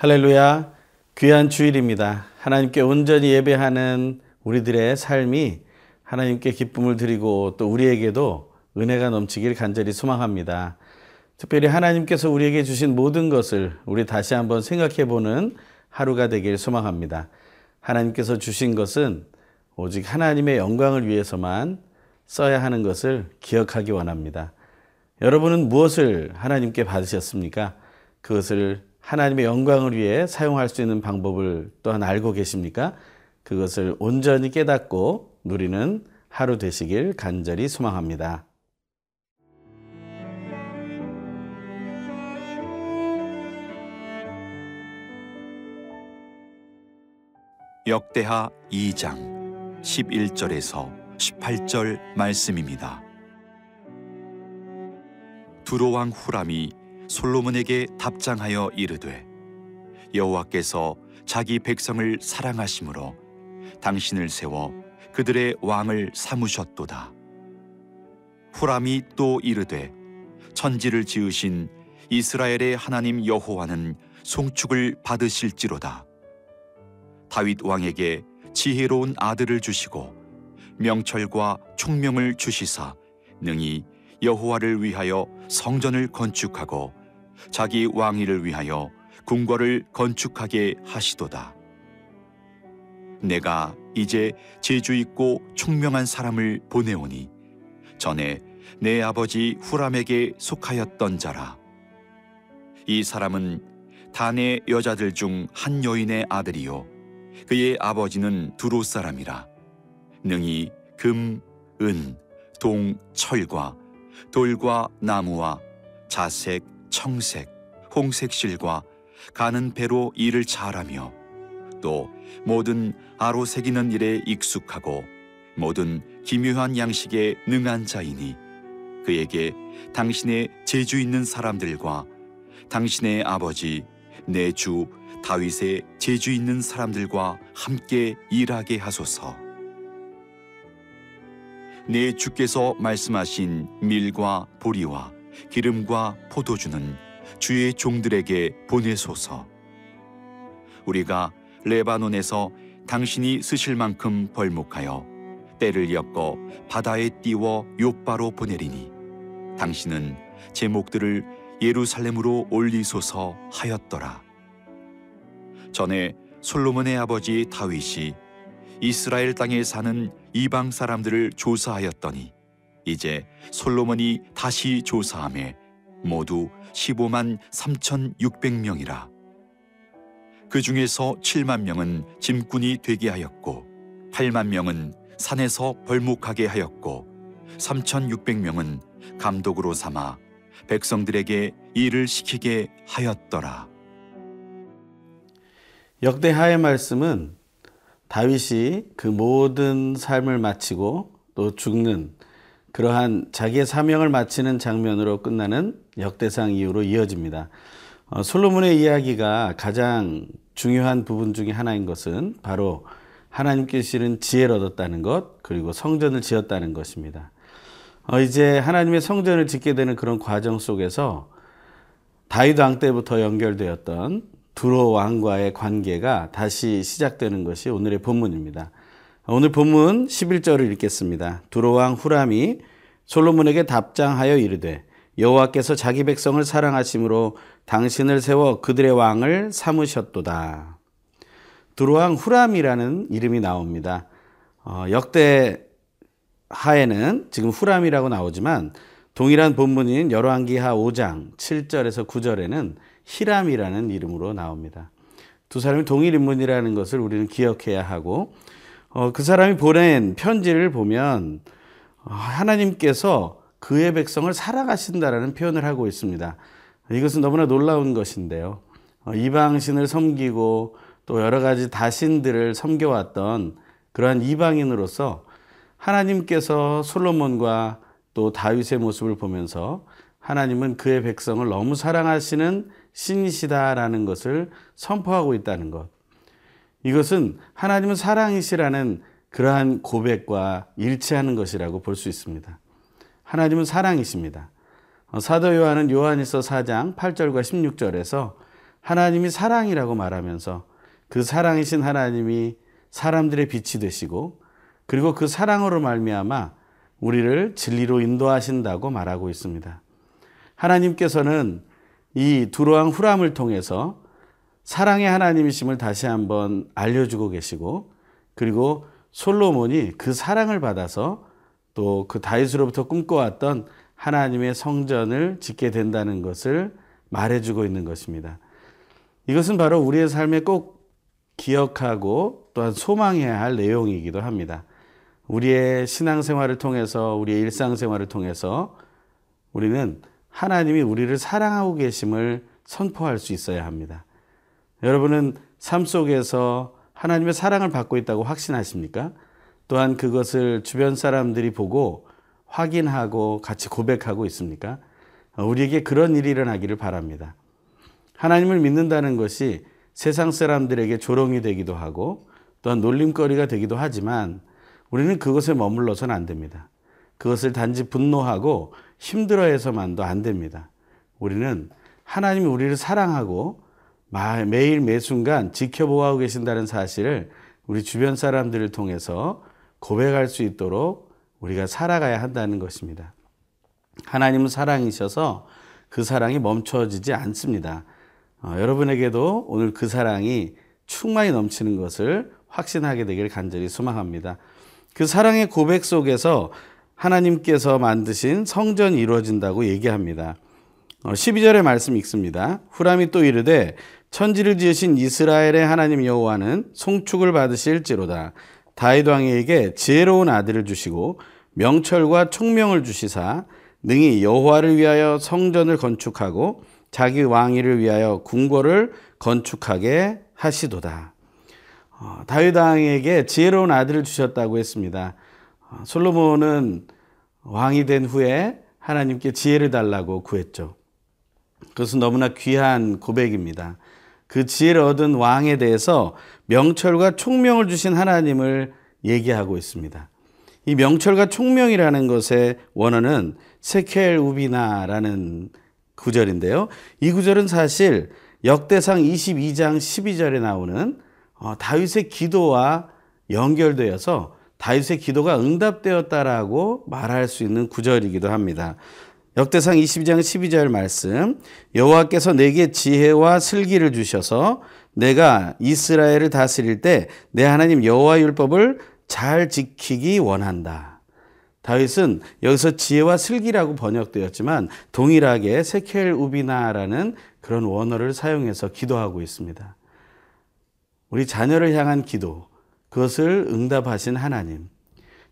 할렐루야. 귀한 주일입니다. 하나님께 온전히 예배하는 우리들의 삶이 하나님께 기쁨을 드리고 또 우리에게도 은혜가 넘치길 간절히 소망합니다. 특별히 하나님께서 우리에게 주신 모든 것을 우리 다시 한번 생각해 보는 하루가 되길 소망합니다. 하나님께서 주신 것은 오직 하나님의 영광을 위해서만 써야 하는 것을 기억하기 원합니다. 여러분은 무엇을 하나님께 받으셨습니까? 그것을 하나님의 영광을 위해 사용할 수 있는 방법을 또한 알고 계십니까? 그것을 온전히 깨닫고 누리는 하루 되시길 간절히 소망합니다. 역대하 2장 11절에서 18절 말씀입니다. 두로왕 후람이 솔로몬에게 답장하여 이르되 여호와께서 자기 백성을 사랑하심으로 당신을 세워 그들의 왕을 삼으셨도다. 후람이 또 이르되 천지를 지으신 이스라엘의 하나님 여호와는 송축을 받으실지로다. 다윗 왕에게 지혜로운 아들을 주시고 명철과 총명을 주시사 능히 여호와를 위하여 성전을 건축하고 자기 왕위를 위하여 궁궐을 건축하게 하시도다. 내가 이제 재주 있고 총명한 사람을 보내오니 전에 내 아버지 후람에게 속하였던 자라. 이 사람은 단의 여자들 중 한 여인의 아들이요 그의 아버지는 두로 사람이라. 능히 금, 은, 동, 철과 돌과 나무와 자색, 청색, 홍색 실과 가는 배로 일을 잘하며 또 모든 아로 새기는 일에 익숙하고 모든 기묘한 양식에 능한 자이니 그에게 당신의 재주 있는 사람들과 당신의 아버지 내 주 다윗의 재주 있는 사람들과 함께 일하게 하소서. 내 주께서 말씀하신 밀과 보리와 기름과 포도주는 주의 종들에게 보내소서. 우리가 레바논에서 당신이 쓰실 만큼 벌목하여 때를 엮어 바다에 띄워 요바로 보내리니 당신은 제목들을 예루살렘으로 올리소서 하였더라. 전에 솔로몬의 아버지 다윗이 이스라엘 땅에 사는 이방 사람들을 조사하였더니 이제 솔로몬이 다시 조사함에 모두 15만 3,600명이라. 그 중에서 7만 명은 짐꾼이 되게 하였고 8만 명은 산에서 벌목하게 하였고 3,600명은 감독으로 삼아 백성들에게 일을 시키게 하였더라. 역대하의 말씀은 다윗이 그 모든 삶을 마치고 또 죽는 그러한 자기의 사명을 마치는 장면으로 끝나는 역대상 이후로 이어집니다. 어, 솔로몬의 이야기가 가장 중요한 부분 중에 하나인 것은 바로 하나님께 실은 지혜를 얻었다는 것, 그리고 성전을 지었다는 것입니다. 어, 이제 하나님의 성전을 짓게 되는 그런 과정 속에서 다윗 왕 때부터 연결되었던 두로 왕과의 관계가 다시 시작되는 것이 오늘의 본문입니다. 오늘 본문 11절을 읽겠습니다. 두로 왕 후람이 솔로몬에게 답장하여 이르되 여호와께서 자기 백성을 사랑하심으로 당신을 세워 그들의 왕을 삼으셨도다. 두로 왕 후람이라는 이름이 나옵니다. 어, 역대 하에는 지금 후람이라고 나오지만 동일한 본문인 열왕기하 5장 7절에서 9절에는 히람이라는 이름으로 나옵니다. 두 사람이 동일 인물이라는 것을 우리는 기억해야 하고 어, 그 사람이 보낸 편지를 보면 어, 하나님께서 그의 백성을 살아가신다라는 표현을 하고 있습니다. 이것은 너무나 놀라운 것인데요. 어, 이방신을 섬기고 또 여러 가지 다신들을 섬겨왔던 그러한 이방인으로서 하나님께서 솔로몬과 또 다윗의 모습을 보면서 하나님은 그의 백성을 너무 사랑하시는 신이시다라는 것을 선포하고 있다는 것. 이것은 하나님은 사랑이시라는 그러한 고백과 일치하는 것이라고 볼 수 있습니다. 하나님은 사랑이십니다. 사도 요한은 요한일서 4장 8절과 16절에서 하나님이 사랑이라고 말하면서 그 사랑이신 하나님이 사람들의 빛이 되시고 그리고 그 사랑으로 말미암아 우리를 진리로 인도하신다고 말하고 있습니다. 하나님께서는 이 두로왕 후람을 통해서 사랑의 하나님이심을 다시 한번 알려주고 계시고 그리고 솔로몬이 그 사랑을 받아서 또 그 다윗으로부터 꿈꿔왔던 하나님의 성전을 짓게 된다는 것을 말해주고 있는 것입니다. 이것은 바로 우리의 삶에 꼭 기억하고 또한 소망해야 할 내용이기도 합니다. 우리의 신앙생활을 통해서 우리의 일상생활을 통해서 우리는 하나님이 우리를 사랑하고 계심을 선포할 수 있어야 합니다. 여러분은 삶 속에서 하나님의 사랑을 받고 있다고 확신하십니까? 또한 그것을 주변 사람들이 보고 확인하고 같이 고백하고 있습니까? 우리에게 그런 일이 일어나기를 바랍니다. 하나님을 믿는다는 것이 세상 사람들에게 조롱이 되기도 하고 또한 놀림거리가 되기도 하지만 우리는 그것에 머물러서는 안 됩니다. 그것을 단지 분노하고 힘들어해서만도 안 됩니다. 우리는 하나님이 우리를 사랑하고 매일 매순간 지켜보고 계신다는 사실을 우리 주변 사람들을 통해서 고백할 수 있도록 우리가 살아가야 한다는 것입니다. 하나님은 사랑이셔서 그 사랑이 멈춰지지 않습니다. 어, 여러분에게도 오늘 그 사랑이 충만히 넘치는 것을 확신하게 되길 간절히 소망합니다. 그 사랑의 고백 속에서 하나님께서 만드신 성전이 이루어진다고 얘기합니다. 12절의 어, 말씀 읽습니다. 후람이 또 이르되 천지를 지으신 이스라엘의 하나님 여호와는 송축을 받으실지로다. 다윗 왕에게 지혜로운 아들을 주시고 명철과 총명을 주시사 능히 여호와를 위하여 성전을 건축하고 자기 왕위를 위하여 궁궐을 건축하게 하시도다. 어, 다윗 왕에게 지혜로운 아들을 주셨다고 했습니다. 어, 솔로몬은 왕이 된 후에 하나님께 지혜를 달라고 구했죠. 그것은 너무나 귀한 고백입니다. 그 지혜를 얻은 왕에 대해서 명철과 총명을 주신 하나님을 얘기하고 있습니다. 이 명철과 총명이라는 것의 원어는 세켈 우비나라는 구절인데요. 이 구절은 사실 역대상 22장 12절에 나오는 어, 다윗의 기도와 연결되어서 다윗의 기도가 응답되었다라고 말할 수 있는 구절이기도 합니다. 역대상 22장 12절 말씀 여호와께서 내게 지혜와 슬기를 주셔서 내가 이스라엘을 다스릴 때 내 하나님 여호와 율법을 잘 지키기 원한다. 다윗은 여기서 지혜와 슬기라고 번역되었지만 동일하게 세켈 우비나라는 그런 원어를 사용해서 기도하고 있습니다. 우리 자녀를 향한 기도, 그것을 응답하신 하나님.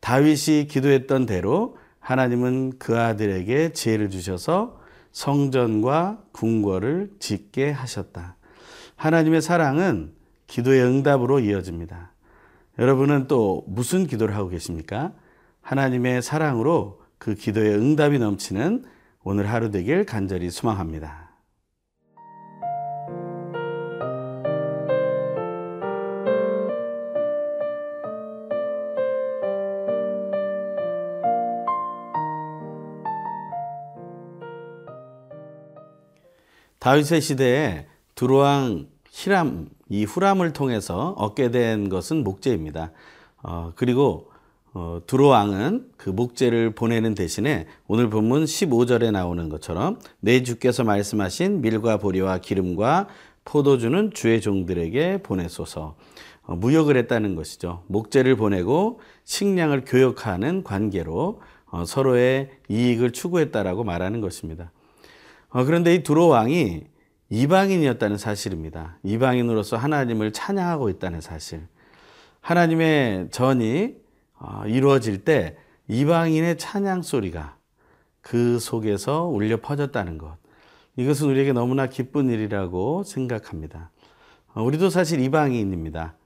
다윗이 기도했던 대로 하나님은 그 아들에게 지혜를 주셔서 성전과 궁궐을 짓게 하셨다. 하나님의 사랑은 기도의 응답으로 이어집니다. 여러분은 또 무슨 기도를 하고 계십니까? 하나님의 사랑으로 그 기도의 응답이 넘치는 오늘 하루 되길 간절히 소망합니다. 다윗의 시대에 두로왕 히람 이 후람을 통해서 얻게 된 것은 목재입니다. 어, 그리고 어, 두로왕은 그 목재를 보내는 대신에 오늘 본문 15절에 나오는 것처럼 내 주께서 말씀하신 밀과 보리와 기름과 포도주는 주의 종들에게 보내소서 어, 무역을 했다는 것이죠. 목재를 보내고 식량을 교역하는 관계로 어, 서로의 이익을 추구했다라고 말하는 것입니다. 어, 그런데 이 두로 왕이 이방인이었다는 사실입니다. 이방인으로서 하나님을 찬양하고 있다는 사실. 하나님의 전이 어, 이루어질 때 이방인의 찬양 소리가 그 속에서 울려 퍼졌다는 것. 이것은 우리에게 너무나 기쁜 일이라고 생각합니다. 어, 우리도 사실 이방인입니다.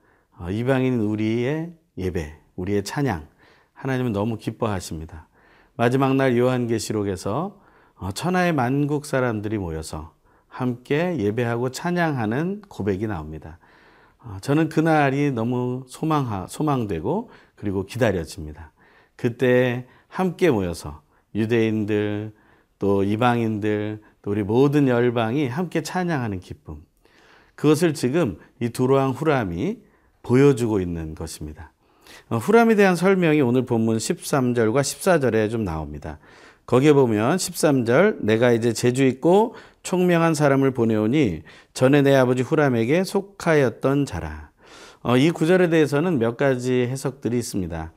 이방인 우리의 예배, 우리의 찬양, 하나님은 너무 기뻐하십니다. 마지막 날 요한계시록에서 어, 천하의 만국 사람들이 모여서 함께 예배하고 찬양하는 고백이 나옵니다. 어, 저는 그날이 너무 소망하, 소망되고 그리고 기다려집니다. 그때 함께 모여서 유대인들 또 이방인들 또 우리 모든 열방이 함께 찬양하는 기쁨. 그것을 지금 이 두로왕 후람이 보여주고 있는 것입니다. 어, 후람에 대한 설명이 오늘 본문 13절과 14절에 좀 나옵니다. 거기에 보면 13절 내가 이제 재주 있고 총명한 사람을 보내오니 전에 내 아버지 후람에게 속하였던 자라. 어, 이 구절에 대해서는 몇 가지 해석들이 있습니다.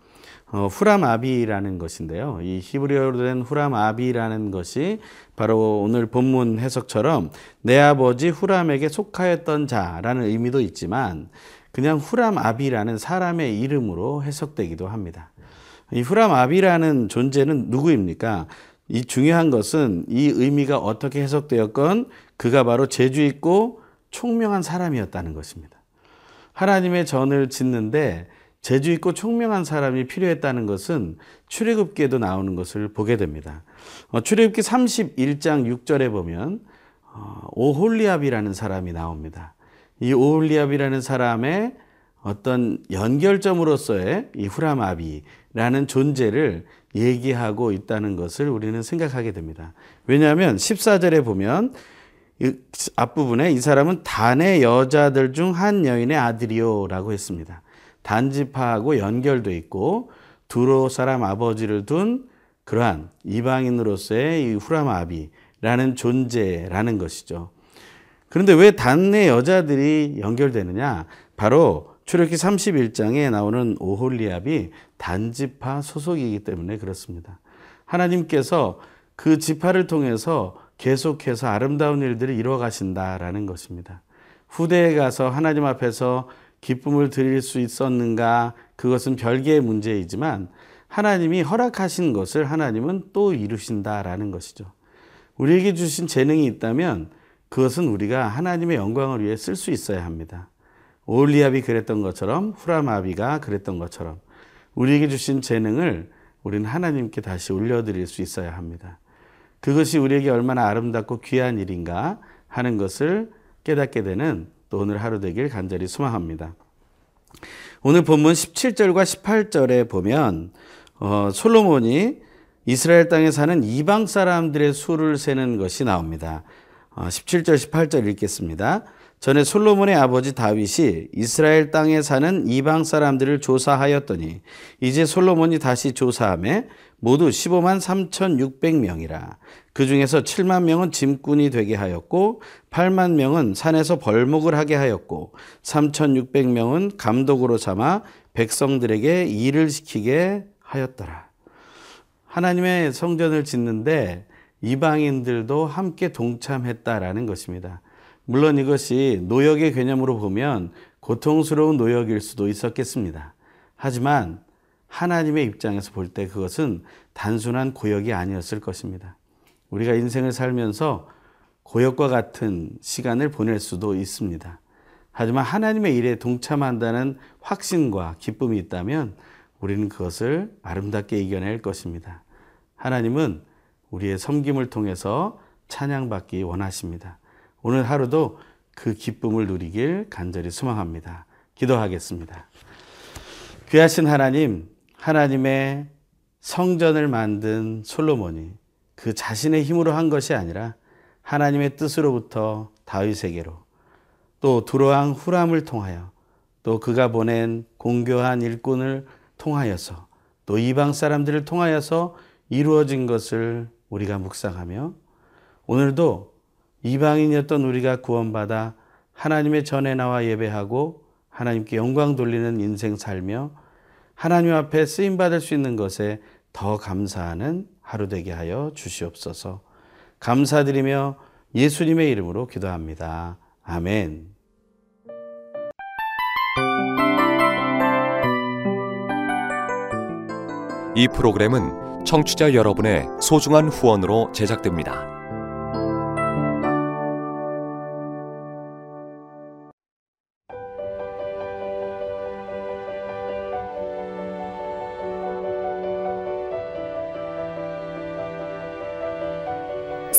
어, 후람 아비라는 것인데요. 이 히브리어로 된 후람 아비라는 것이 바로 오늘 본문 해석처럼 내 아버지 후람에게 속하였던 자라는 의미도 있지만 그냥 후람 아비라는 사람의 이름으로 해석되기도 합니다. 이 후람 아비라는 존재는 누구입니까? 이 중요한 것은 이 의미가 어떻게 해석되었건 그가 바로 재주 있고 총명한 사람이었다는 것입니다. 하나님의 전을 짓는데 재주 있고 총명한 사람이 필요했다는 것은 출애굽기에도 나오는 것을 보게 됩니다. 어, 출애굽기 31장 6절에 보면 어, 오홀리압이라는 사람이 나옵니다. 이 오홀리압이라는 사람의 어떤 연결점으로서의 이 후라마비라는 존재를 얘기하고 있다는 것을 우리는 생각하게 됩니다. 왜냐하면 14절에 보면 앞부분에 이 사람은 단의 여자들 중 한 여인의 아들이요라고 했습니다. 단지파하고 연결돼 있고 두로 사람 아버지를 둔 그러한 이방인으로서의 이 후라마비라는 존재라는 것이죠. 그런데 왜 단의 여자들이 연결되느냐? 바로 출애굽기 31장에 나오는 오홀리압이 단지파 소속이기 때문에 그렇습니다. 하나님께서 그 지파를 통해서 계속해서 아름다운 일들을 이루어 가신다라는 것입니다. 후대에 가서 하나님 앞에서 기쁨을 드릴 수 있었는가? 그것은 별개의 문제이지만 하나님이 허락하신 것을 하나님은 또 이루신다라는 것이죠. 우리에게 주신 재능이 있다면 그것은 우리가 하나님의 영광을 위해 쓸 수 있어야 합니다. 올리압이 그랬던 것처럼 후라마비가 그랬던 것처럼 우리에게 주신 재능을 우리는 하나님께 다시 올려드릴 수 있어야 합니다. 그것이 우리에게 얼마나 아름답고 귀한 일인가 하는 것을 깨닫게 되는 또 오늘 하루 되길 간절히 소망합니다. 오늘 본문 17절과 18절에 보면 어, 솔로몬이 이스라엘 땅에 사는 이방 사람들의 수를 세는 것이 나옵니다. 17절, 어, 18절 읽겠습니다. 전에 솔로몬의 아버지 다윗이 이스라엘 땅에 사는 이방 사람들을 조사하였더니 이제 솔로몬이 다시 조사함에 모두 15만 3,600명이라. 그 중에서 7만 명은 짐꾼이 되게 하였고 8만 명은 산에서 벌목을 하게 하였고 3,600명은 감독으로 삼아 백성들에게 일을 시키게 하였더라. 하나님의 성전을 짓는데 이방인들도 함께 동참했다라는 것입니다. 물론 이것이 노역의 개념으로 보면 고통스러운 노역일 수도 있었겠습니다. 하지만 하나님의 입장에서 볼 때 그것은 단순한 고역이 아니었을 것입니다. 우리가 인생을 살면서 고역과 같은 시간을 보낼 수도 있습니다. 하지만 하나님의 일에 동참한다는 확신과 기쁨이 있다면 우리는 그것을 아름답게 이겨낼 것입니다. 하나님은 우리의 섬김을 통해서 찬양받기 원하십니다. 오늘 하루도 그 기쁨을 누리길 간절히 소망합니다. 기도하겠습니다. 귀하신 하나님, 하나님의 성전을 만든 솔로몬이 그 자신의 힘으로 한 것이 아니라 하나님의 뜻으로부터 다윗에게로 또 두로왕 후람을 통하여 또 그가 보낸 공교한 일꾼을 통하여서 또 이방 사람들을 통하여서 이루어진 것을 우리가 묵상하며 오늘도 이방인이었던 우리가 구원받아 하나님의 전에 나와 예배하고 하나님께 영광 돌리는 인생 살며 하나님 앞에 쓰임 받을 수 있는 것에 더 감사하는 하루 되게 하여 주시옵소서. 감사드리며 예수님의 이름으로 기도합니다. 아멘. 이 프로그램은 청취자 여러분의 소중한 후원으로 제작됩니다.